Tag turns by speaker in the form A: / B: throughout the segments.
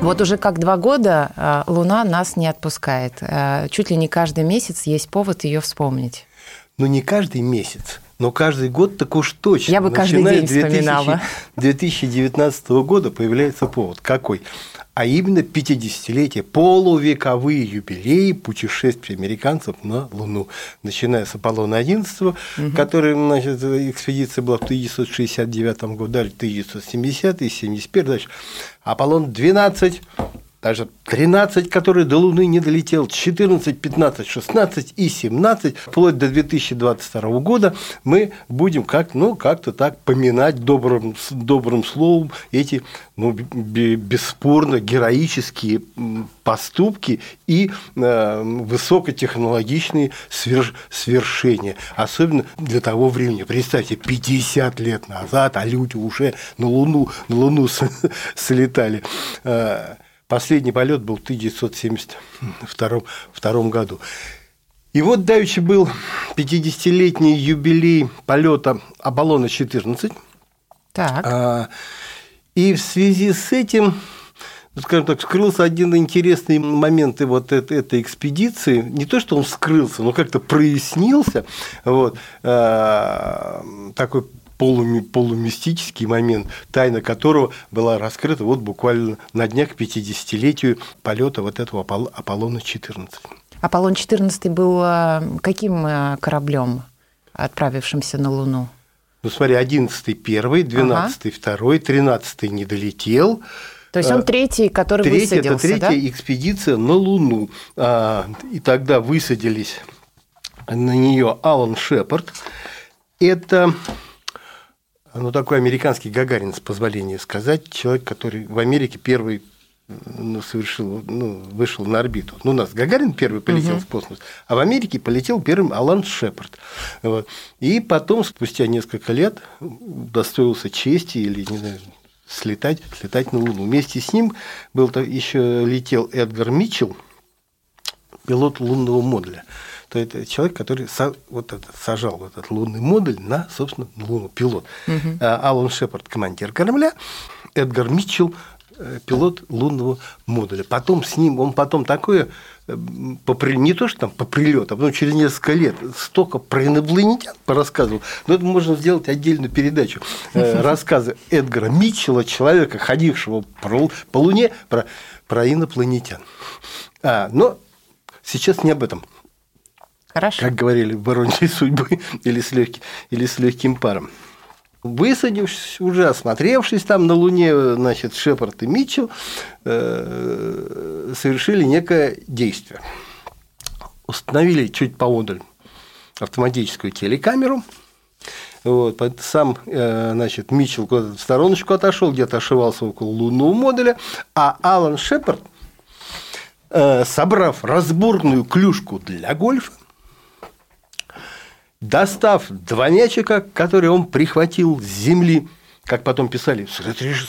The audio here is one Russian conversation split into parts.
A: Вот уже как два года э, Луна нас не отпускает. Э, Чуть ли не каждый месяц есть повод ее вспомнить.
B: Ну, не каждый месяц, но каждый год так уж точно.
A: Я бы каждый
B: Начиная
A: день
B: с 2000
A: вспоминала.
B: 2019 года появляется повод. Какой? А именно 50-летие, полувековые юбилеи путешествия американцев на Луну. Начиная с Аполлона-11, который, значит, экспедиция была в 1969 году, дальше 1970 и 71 дальше. Аполлон-12, даже 13, который до Луны не долетел, 14, 15, 16 и 17, вплоть до 2022 года мы будем как, ну, как-то так поминать добрым, добрым словом эти ну, бесспорно героические поступки и э, высокотехнологичные сверш- свершения. Особенно для того времени. Представьте, 50 лет назад, а люди уже на Луну, на Луну с- слетали. Последний полет был в 1972 втором году. И вот давеча был 50-летний юбилей полета Аполлона-14.
A: Так.
B: А, И в связи с этим, ну, скажем так, скрылся один интересный момент и вот эт- этой экспедиции. Не то, что он скрылся, но как-то прояснился. Вот, а, такой полуми- полумистический момент, тайна которого была раскрыта вот буквально на днях к 50-летию полета вот этого Апол- Аполлона-14.
A: Аполлон-14 был э, каким э, кораблем, отправившимся на Луну?
B: Ну, смотри, 11-й первый, 12-й второй, 13-й не долетел.
A: То есть он
B: Э,
A: третий, который
B: это
A: высадился,
B: третья
A: да?
B: экспедиция на Луну. А, И тогда высадились на нее Алан Шепард. Это ну, такой американский Гагарин, с позволения сказать, человек, который в Америке первый ну, совершил, ну, вышел на орбиту. Ну, у нас Гагарин первый полетел в космос, а в Америке полетел первым Алан Шепард. Вот. И потом, спустя несколько лет, удостоился чести или, не знаю, слетать, слетать на Луну. Вместе с ним был еще летел Эдгар Митчелл, пилот лунного модуля. То это человек, который са- вот этот, сажал вот этот лунный модуль на, собственно, Луну, пилот. А Алан Шепард – командир корабля, Эдгар Митчелл э, пилот лунного модуля. Потом с ним, он потом такое, э, при- не то, что там по прилету, а потом через несколько лет столько про инопланетян порассказывал. Но это можно сделать отдельную передачу. Э, Рассказы Эдгара Митчелла, человека, ходившего по Луне, про, про инопланетян. А, но сейчас не об этом
A: Хорошо.
B: как говорили, в «Иронии судьбы» или с, легким, или с легким паром. Высадившись, уже осмотревшись там на Луне, значит, Шепард и Митчелл э, совершили некое действие. Установили чуть поодаль автоматическую телекамеру. Вот, сам э, значит, Митчелл куда-то в стороночку отошел, где-то ошивался около лунного модуля, а Алан Шепард, э, собрав разборную клюшку для гольфа, достав два мячика, которые он прихватил с земли, как потом писали,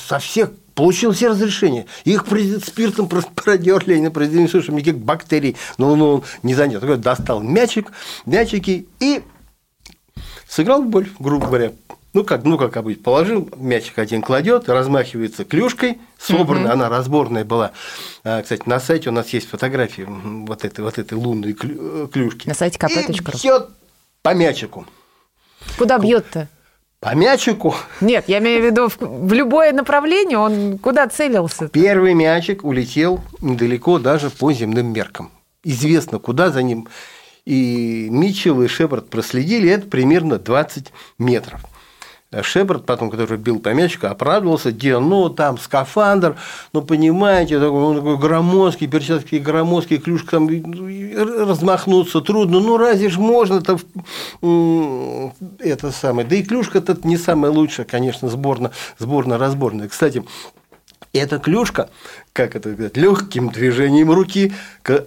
B: со всех получил все разрешения. Их спиртом просто продерли, они произвели слушай, никаких бактерий, но ну, он не занят. Такой Достал мячик, мячики и сыграл в гольф, грубо говоря. Ну, как, ну, как обычно, положил, мячик один кладет, размахивается клюшкой, собрана, она разборная была. А, кстати, на сайте у нас есть фотографии вот этой, вот этой лунной э, клюшки.
A: На сайте
B: И
A: kp.ru.
B: по мячику.
A: Куда бьет-то?
B: По мячику
A: Нет, я имею в виду в, в любое направление, он куда целился?
B: первый мячик улетел недалеко даже по земным меркам. Известно, куда за ним. И Митчелл и Шепард проследили, это примерно 20 метров. Шепард, потом, который бил по мячику, оправдывался, где, ну, там скафандр, ну, понимаете, такой, он такой громоздкий, перчатки громоздкие, клюшка там ну, размахнуться трудно, ну, разве ж можно-то м, это самое, да и клюшка-то не самая лучшая, конечно, сборно, сборно-разборная. Кстати, эта клюшка как это говорят, легким движением руки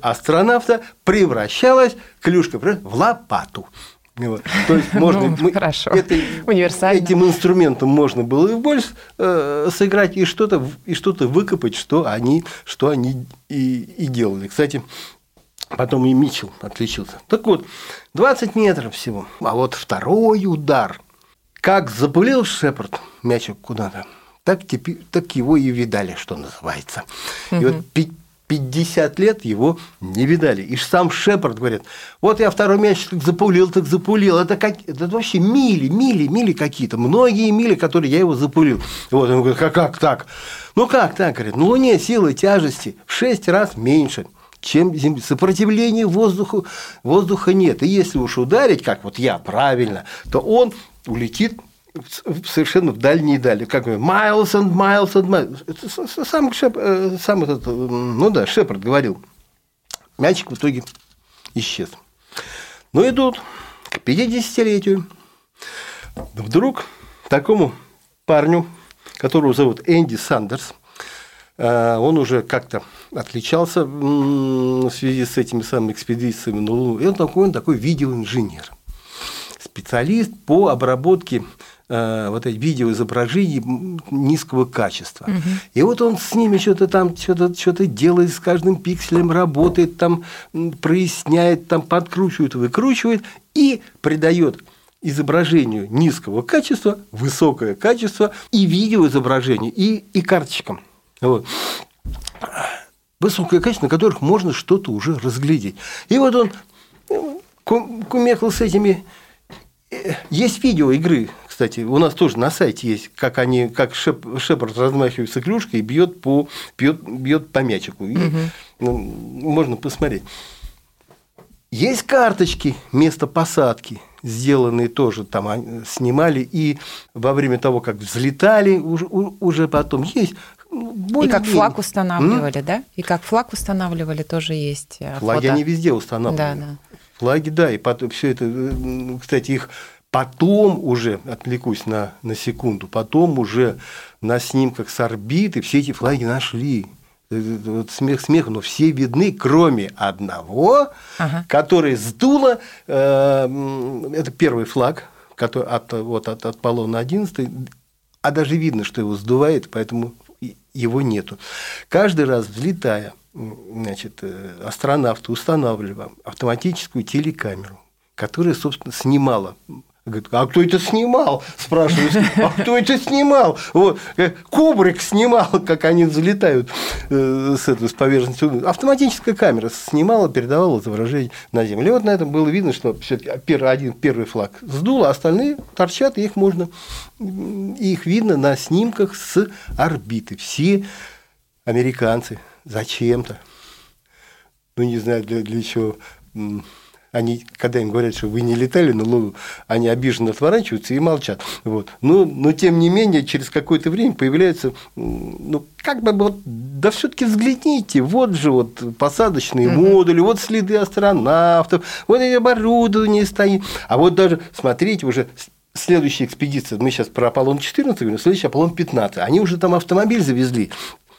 B: астронавта превращалась клюшка в лопату. Вот. То есть можно
A: ну, мы, хорошо.
B: Это, этим инструментом можно было и больше э, сыграть и что-то и что-то выкопать, что они что они и, и делали. Кстати, потом и Митчелл отличился. Так вот, 20 метров всего. А вот второй удар. Как запылил Шепард мячик куда-то, так, теперь, так его и видали, что называется. Угу. И вот 50 лет его не видали. И сам Шепард говорит, вот я второй мяч так запулил, так запулил. Это, как, это вообще мили, мили, мили какие-то. Многие мили, которые я его запулил. Вот он говорит, как, как так? Ну как так? Говорит, ну Луне силы тяжести в 6 раз меньше чем Земля. Сопротивления воздуху, воздуха нет. И если уж ударить, как вот я правильно, то он улетит совершенно в дальние дали. Как miles and miles and miles. Сам, Шеп, э, сам этот, ну да, Шепард говорил. Мячик в итоге исчез. Ну и тут, к 50-летию, вдруг такому парню, которого зовут Энди Сандерс, э, он уже как-то отличался в связи с этими самыми экспедициями на Луну. И он такой, он такой видеоинженер, специалист по обработке Э, вот эти видеоизображений низкого качества. Угу. И вот он с ними что-то там что-то что делает, с каждым пикселем работает, там проясняет, там подкручивает, выкручивает и придает изображению низкого качества высокое качество и видеоизображение, и, и карточкам. Вот. Высокое качество, на которых можно что-то уже разглядеть. И вот он э, кумекал с этими э, есть видео игры кстати, у нас тоже на сайте есть, как они, как Шеп, Шепард размахивается клюшкой и бьет по, бьет, бьет по мячику. И, угу. ну, можно посмотреть. Есть карточки места посадки, сделанные тоже там снимали, и во время того, как взлетали, уже, уже потом есть.
A: Более и как флаг устанавливали, М? да? И как флаг устанавливали, тоже есть.
B: Э, Флаги фото. они везде устанавливали. Да, да. Флаги, да, и потом все это, э, кстати, их Потом уже, отвлекусь на, на секунду, потом уже на снимках с орбиты все эти флаги нашли. Вот смех смех, но все видны, кроме одного, ага. который сдуло. Э, это первый флаг который от, вот, от, от Аполлона 11, а даже видно, что его сдувает, поэтому его нету. Каждый раз взлетая, значит, э, астронавты устанавливали автоматическую телекамеру, которая, собственно, снимала Говорит, а кто это снимал? Спрашиваю, а кто это снимал? Вот, э, Кубрик снимал, как они взлетают э, с, этой, с поверхности. Автоматическая камера снимала, передавала изображение на Землю. И вот на этом было видно, что первый, один первый флаг сдул, а остальные торчат, и их можно, их видно на снимках с орбиты. Все американцы зачем-то, ну не знаю для, для чего, они, когда им говорят, что вы не летали на Луну, они обиженно отворачиваются и молчат. Вот. Но, но тем не менее, через какое-то время появляется, ну, как бы вот, да все-таки взгляните, вот же вот посадочные угу. модули, вот следы астронавтов, вот эти оборудование стоит. А вот даже, смотрите, уже следующая экспедиция, мы сейчас про Аполлон 14 говорим, следующий Аполлон 15, они уже там автомобиль завезли,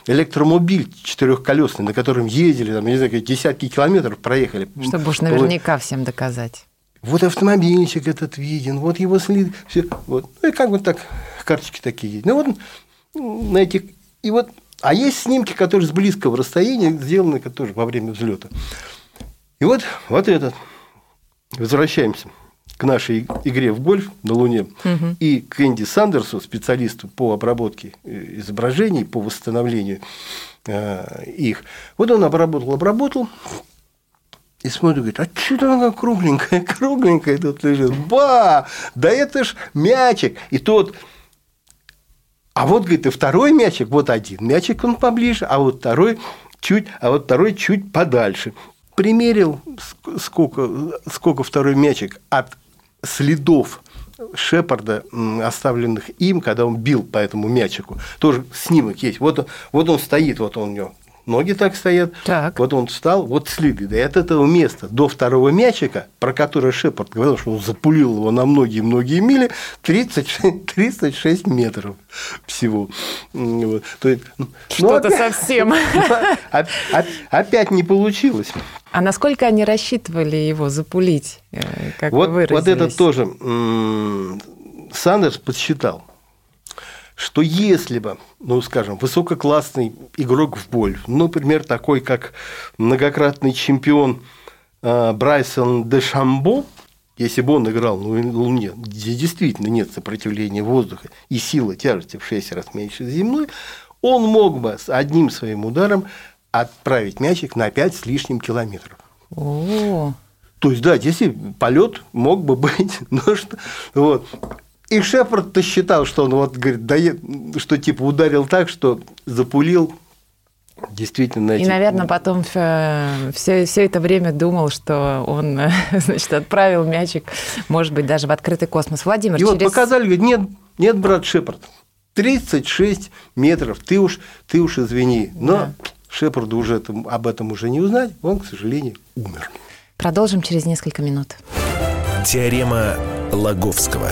B: электромобиль четырехколесный, на котором ездили, там, не знаю, десятки километров проехали.
A: Чтобы уж наверняка всем доказать.
B: Вот автомобильчик этот виден, вот его след, все, вот, ну и как бы так карточки такие есть. Ну вот на этих и вот, а есть снимки, которые с близкого расстояния сделаны, которые во время взлета. И вот, вот этот. Возвращаемся к нашей игре в гольф на Луне угу. и к Энди Сандерсу, специалисту по обработке э, изображений, по восстановлению э, их. Вот он обработал, обработал, и смотрит, говорит, а что она кругленькая, кругленькая тут лежит? Ба! Да это ж мячик. И тот, а вот, говорит, и второй мячик, вот один мячик он поближе, а вот второй чуть, а вот второй чуть подальше. Примерил, сколько, сколько второй мячик от следов Шепарда, оставленных им, когда он бил по этому мячику. Тоже снимок есть. Вот, вот он стоит, вот он у него ноги так стоят.
A: Так.
B: Вот он встал, вот следы. Да и от этого места до второго мячика, про который Шепард говорил, что он запулил его на многие-многие мили, 36, 36 метров всего. Вот. То есть, ну,
A: Что-то
B: опять-
A: совсем.
B: оп- оп- Опять не получилось.
A: А насколько они рассчитывали его запулить, э, как
B: Вот,
A: вы
B: вот это
A: выразились?
B: тоже Сандерс подсчитал, что если бы, ну, скажем, высококлассный игрок в боль, ну, например, такой, как многократный чемпион э, Брайсон де Шамбо, если бы он играл на Луне, где действительно нет сопротивления воздуха и сила тяжести в 6 раз меньше земной, он мог бы с одним своим ударом отправить мячик на 5 с лишним километров.
A: О,
B: То есть, да, если полет мог бы быть, но что, вот. И Шепард-то считал, что он вот говорит, дает, что типа ударил так, что запулил действительно.
A: И,
B: эти-
A: наверное, потом все, все это время думал, что он, значит, отправил мячик, может быть, даже в открытый космос. Владимир,
B: И вот
A: через...
B: показали, говорит, нет, нет, брат Шепард, 36 метров, ты уж, ты уж извини. Но
A: Да.
B: Шепарду уже это- об этом уже не узнать, он, к сожалению, умер.
A: Продолжим через несколько минут.
C: Теорема Лаговского.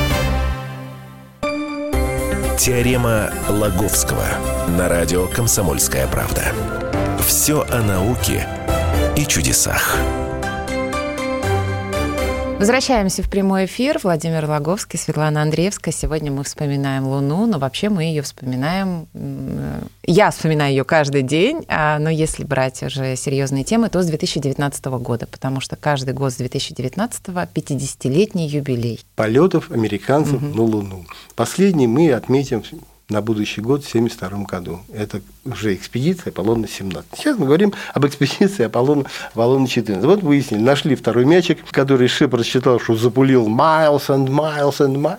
C: Теорема Лаговского на радио «Комсомольская правда». Все о науке и чудесах.
A: Возвращаемся в прямой эфир. Владимир Логовский, Светлана Андреевская. Сегодня мы вспоминаем Луну, но вообще мы ее вспоминаем... Я вспоминаю ее каждый день, а, но если брать уже серьезные темы, то с 2019 года, потому что каждый год с 2019 50-летний юбилей.
B: полетов американцев на Луну. Последний мы отметим на будущий год в 1972 году. Это уже экспедиция Аполлона-17. Сейчас мы говорим об экспедиции Аполлона, Аполлона-14. Вот выяснили, нашли второй мячик, который Шепард считал, что запулил miles and miles and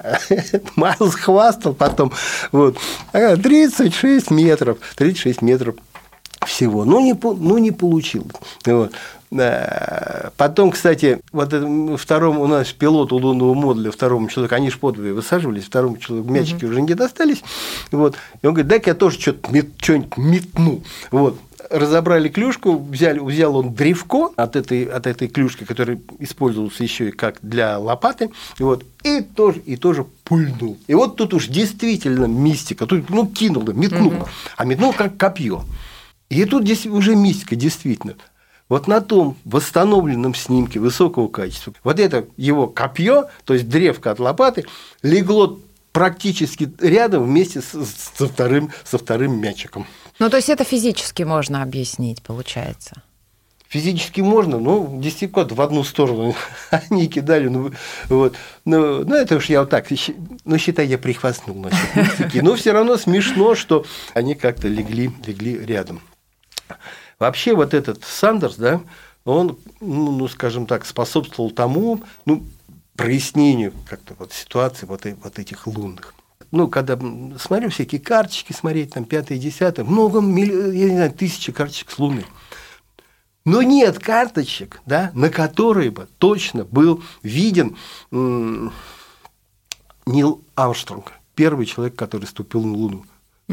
B: miles. Хвастал потом. Вот. А, 36 метров. 36 метров всего. Ну, не, по- ну, не получилось. Вот. Да. Потом, кстати, вот втором у нас пилоту лунного модуля, второму человеку, они же подвое высаживались, второму человеку мячики уже не достались. Вот. И он говорит, дай-ка я тоже что-то мет, что-нибудь метну. Вот. Разобрали клюшку, взяли, взял он древко от этой, от этой клюшки, которая использовался еще и как для лопаты, вот, и тоже, и тоже пульнул. И вот тут уж действительно мистика. Тут, ну, кинул, метнул, а метнул как копье. И тут здесь уже мистика, действительно. Вот на том восстановленном снимке высокого качества, вот это его копье, то есть древко от лопаты, легло практически рядом вместе с- со вторым, со вторым мячиком.
A: Ну, то есть это физически можно объяснить, получается.
B: Физически можно, но действительно в одну сторону они кидали. Ну, вот. ну, ну, это уж я вот так, ну, считай, я прихвастнул мистики. Но все равно смешно, что они как-то легли, легли рядом. Вообще вот этот Сандерс, да, он, ну, ну, скажем так, способствовал тому, ну, прояснению как-то вот ситуации вот, вот этих лунных. Ну, когда смотрю всякие карточки, смотреть там пятое, десятое, много, я не знаю, тысячи карточек с Луны. Но нет карточек, да, на которые бы точно был виден Нил Армстронг, первый человек, который ступил на Луну.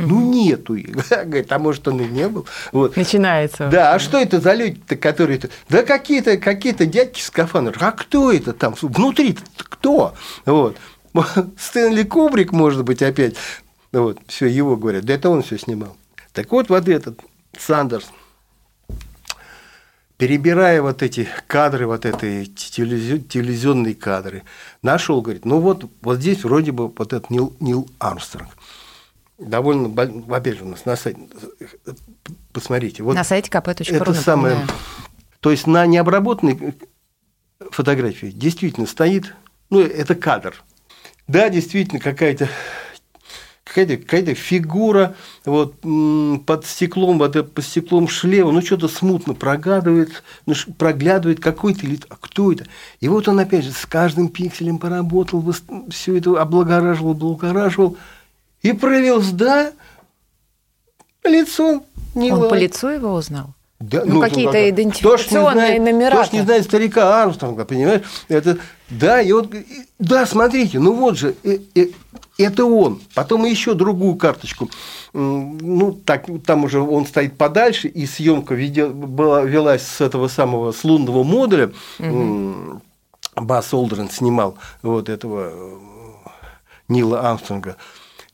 B: Ну, нету их. Говорит, а может, он и не был. Вот.
A: Начинается.
B: Да, а что это за люди-то, которые... -то... Да какие-то какие дядьки в скафандрах. А кто это там? внутри кто? Вот. Стэнли Кубрик, может быть, опять. Вот, все его говорят. Да это он все снимал. Так вот, вот этот Сандерс, перебирая вот эти кадры, вот эти телевизион- телевизионные кадры, нашел, говорит, ну вот, вот здесь вроде бы вот этот Нил, Нил Армстронг. Довольно, опять же, у нас на сайте, посмотрите. Вот
A: На сайте kp.ru,
B: это самое, то есть на необработанной фотографии действительно стоит, ну, это кадр. Да, действительно, какая-то какая-то какая фигура вот, под стеклом, вот, под стеклом шлема, ну, что-то смутно прогадывает, ну, проглядывает какой-то или а кто это? И вот он, опять же, с каждым пикселем поработал, все это облагораживал, облагораживал, и проявился, да, лицо
A: Нила. Он по лицу его узнал?
B: Да,
A: ну, ну, какие-то ну, идентификационные номера.
B: Кто ж не знает старика Армстронга, понимаешь? Это, да, и вот, да, смотрите, ну вот же, э, э, это он. Потом еще другую карточку. Ну, так, там уже он стоит подальше, и съемка была, велась с этого самого, с лунного модуля. Угу. Бас Олдрен снимал вот этого э, Нила Армстронга.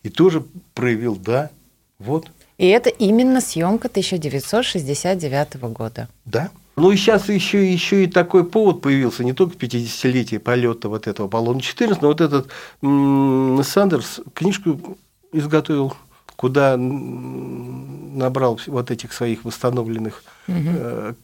B: И тоже проявил, да, вот,
A: и это именно съемка 1969 года.
B: Да. Ну и сейчас еще, еще и такой повод появился, не только 50-летие полета вот этого Аполлона-14, но вот этот Сандерс книжку изготовил, куда набрал вот этих своих восстановленных угу.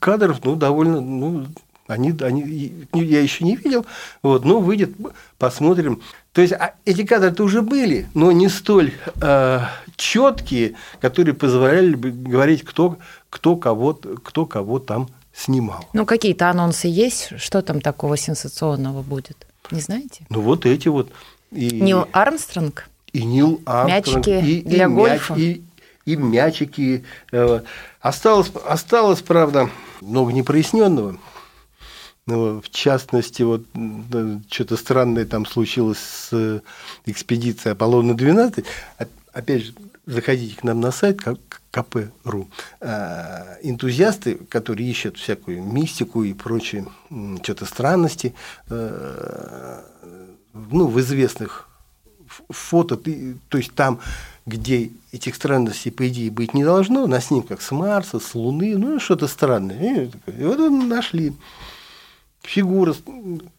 B: кадров, ну, довольно, ну, они, они, я еще не видел, вот, но выйдет, посмотрим. То есть а эти кадры-то уже были, но не столь э, четкие, которые позволяли бы говорить, кто, кто, кого, кто кого там снимал.
A: Ну, какие-то анонсы есть? Что там такого сенсационного будет? Не знаете?
B: Ну, вот эти вот.
A: И, Нил Армстронг?
B: И Нил Армстронг.
A: Мячики и, для
B: и
A: гольфа?
B: Мяч, и, и мячики. Э, осталось, осталось, правда, много непроясненного. Ну, в частности, вот что-то странное там случилось с экспедицией Аполлона-12. Опять же, заходите к нам на сайт КП.ру. А, энтузиасты, которые ищут всякую мистику и прочие что-то странности, э, ну, в известных фото, то есть там, где этих странностей, по идее, быть не должно, на снимках с Марса, с Луны, ну, что-то странное. И вот нашли фигура,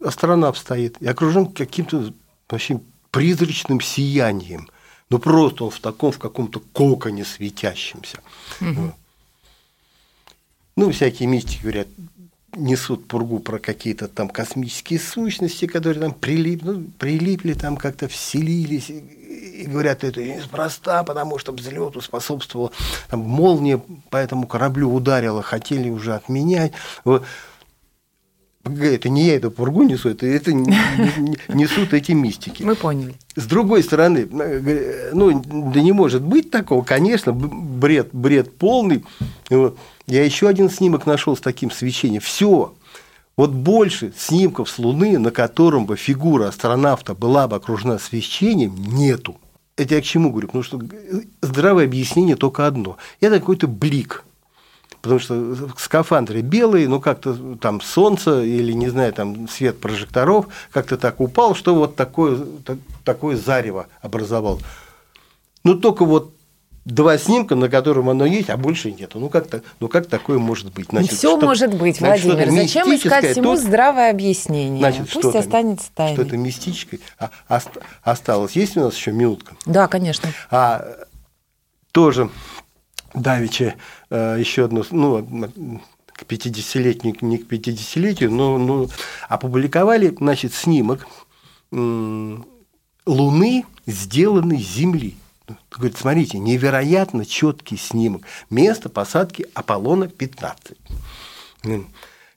B: астронавт стоит, и окружен каким-то вообще призрачным сиянием. Ну, просто он в таком, в каком-то коконе светящемся. Угу. Ну, всякие мистики говорят, несут пургу про какие-то там космические сущности, которые там прилип, ну, прилипли, там как-то вселились. И говорят, это неспроста, потому что взлету способствовала там, молния по этому кораблю ударила, хотели уже отменять. Это не я эту пургу несу, это, это несут эти мистики.
A: Мы поняли.
B: С другой стороны, э, ну, да не может быть такого, конечно, бред, бред полный. Я еще один снимок нашел с таким свечением. Все. Вот больше снимков с Луны, на котором бы фигура астронавта была бы окружена свечением, нету. Это я к чему говорю? Потому что здравое объяснение только одно. Это какой-то блик – потому что скафандры белые, ну как-то там солнце или, не знаю, там свет прожекторов как-то так упал, что вот такое, такое зарево образовал. Ну только вот два снимка, на котором оно есть, а больше нет. Ну как, -то, ну как такое может быть?
A: Значит, Все что, может быть, значит, Владимир. Зачем искать всему тут, здравое объяснение?
B: Значит,
A: Пусть останется тайной.
B: Что-то мистическое а, осталось. Есть у нас еще минутка?
A: Да, конечно.
B: А тоже Давича э, еще одно, ну, к 50-летию, не к 50-летию, но, но опубликовали, значит, снимок Луны, сделанный с Земли. Говорит, смотрите, невероятно четкий снимок. Место посадки Аполлона-15.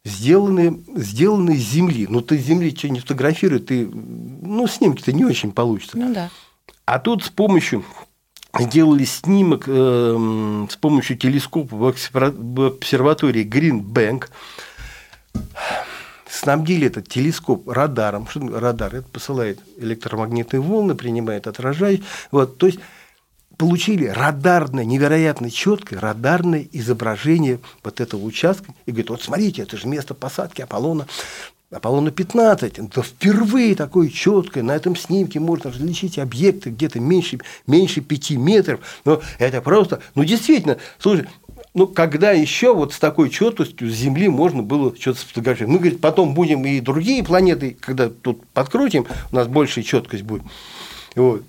B: Сделанный, сделанный с Земли. Ну, ты с Земли что не фотографируй, ты, ну, снимки-то не очень получится.
A: Ну, да.
B: А тут с помощью сделали снимок э, с помощью телескопа в обсерватории Гринбэнк. Снабдили этот телескоп радаром. Что радар? Это посылает электромагнитные волны, принимает отражающие. Вот, то есть получили радарное, невероятно четкое радарное изображение вот этого участка. И говорит, вот смотрите, это же место посадки Аполлона Аполлона 15, это впервые такое четкое, на этом снимке можно различить объекты где-то меньше, меньше 5 метров, но это просто, ну действительно, слушай, ну, когда еще вот с такой четкостью с Земли можно было что-то сфотографировать. Мы, говорит, потом будем и другие планеты, когда тут подкрутим, у нас большая четкость будет. Вот.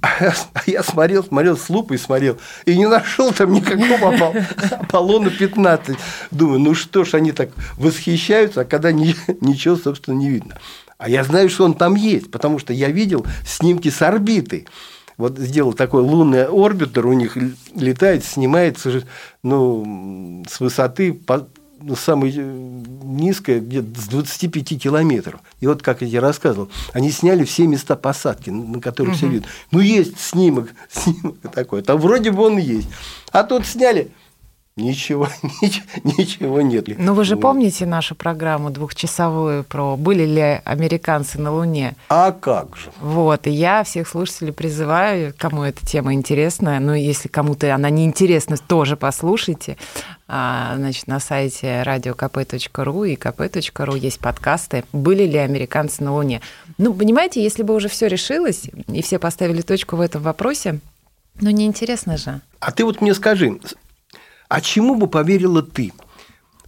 B: А я смотрел, смотрел с лупой, смотрел, и не нашел там никакого Аполлона 15. Думаю, ну что ж они так восхищаются, а когда ничего, собственно, не видно. А я знаю, что он там есть, потому что я видел снимки с орбиты. вот сделал такой лунный орбитер, у них летает, снимается ну, с высоты самой э, низкой, где-то с 25 километров. И вот, как я тебе рассказывал, они сняли все места посадки, на которых угу. все видно. Ну, есть снимок, снимок такой, там вроде бы он есть. А тут сняли, Ничего, ничего, ничего нет.
A: Но ну, вы же помните нашу программу двухчасовую про были ли американцы на Луне?
B: А как же?
A: Вот, и я всех слушателей призываю, кому эта тема интересна, ну, если кому-то она не интересна, тоже послушайте. А, значит, на сайте radiokp.ru и kp.ru есть подкасты «Были ли американцы на Луне?». Ну, понимаете, если бы уже все решилось, и все поставили точку в этом вопросе, ну, неинтересно же.
B: А ты вот мне скажи, а чему бы поверила ты?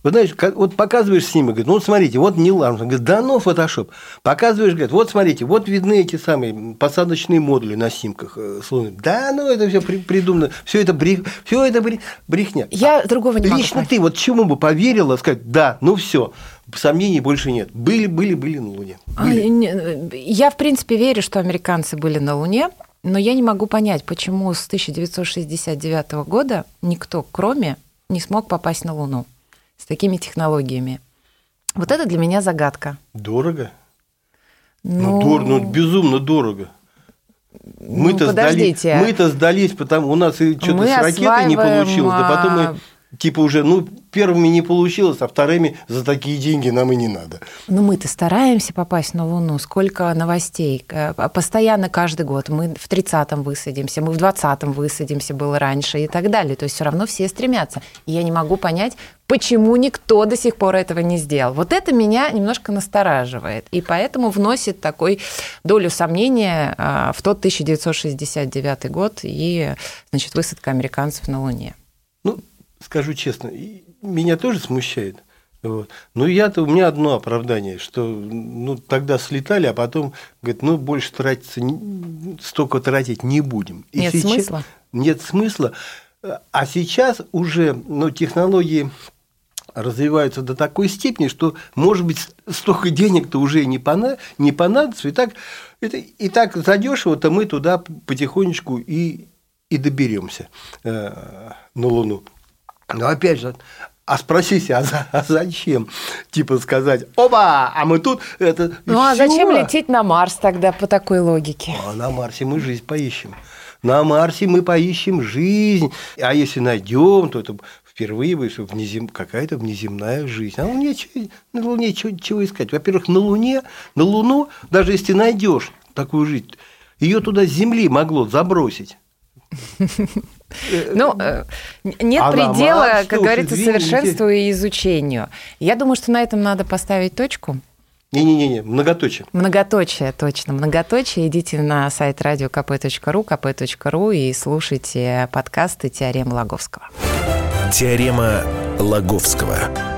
B: Вот знаешь, вот показываешь снимок, говорит, ну вот смотрите, вот Нил Армстронг, говорит, да ну фотошоп. Показываешь, говорит, вот смотрите, вот видны эти самые посадочные модули на снимках э, с Луны. Да ну это все при, придумано, все это, брех, все это брехня.
A: Я а другого не
B: Лично могу ты вот чему бы поверила, сказать, да, ну все, сомнений больше нет. Были, были, были на Луне. Были.
A: Я, в принципе, верю, что американцы были на Луне. Но я не могу понять, почему с 1969 года никто, кроме, не смог попасть на Луну с такими технологиями. Вот это для меня загадка.
B: Дорого? Ну, ну, дор, ну безумно дорого. Мы-то
A: ну,
B: сдались, мы-то сдались, потому у нас что-то с ракетой не получилось, да потом мы а, типа уже, ну, первыми не получилось, а вторыми за такие деньги нам и не надо.
A: Ну, мы-то стараемся попасть на Луну. Сколько новостей. Э, постоянно каждый год. Мы в 30-м высадимся, мы в 20-м высадимся, было раньше и так далее. То есть все равно все стремятся. И я не могу понять, почему никто до сих пор этого не сделал. Вот это меня немножко настораживает. И поэтому вносит такой долю сомнения э, в тот 1969 год и, значит, высадка американцев на Луне.
B: Ну, скажу честно, меня тоже смущает. Вот. Но я-то, у меня одно оправдание, что ну, тогда слетали, а потом, говорит, ну, больше тратиться, столько тратить не будем.
A: И нет сейчас, смысла?
B: Нет смысла. А сейчас уже ну, технологии развиваются до такой степени, что, может быть, столько денег-то уже не, пона, не понадобится. И так, это, и так задешево-то мы туда потихонечку и, и доберемся э, на Луну. Но опять же, а спросите, а, за, а зачем? Типа сказать, оба, а мы тут это.
A: Ну а зачем лететь на Марс тогда по такой логике?
B: А на Марсе мы жизнь поищем. На Марсе мы поищем жизнь. А если найдем, то это впервые внезем... какая-то внеземная жизнь. А на Луне, на Луне чего, чего искать? Во-первых, на Луне, на Луну, даже если найдешь такую жизнь, ее туда с Земли могло забросить.
A: Ну, э, нет а предела, как говорится, совершенству и изучению. Я думаю, что на этом надо поставить точку.
B: Не-не-не, многоточие.
A: Многоточие, точно. Многоточие. Идите на сайт radiokp.ru, kp.ru и слушайте подкасты «Теорема Лаговского».
C: «Теорема Лаговского».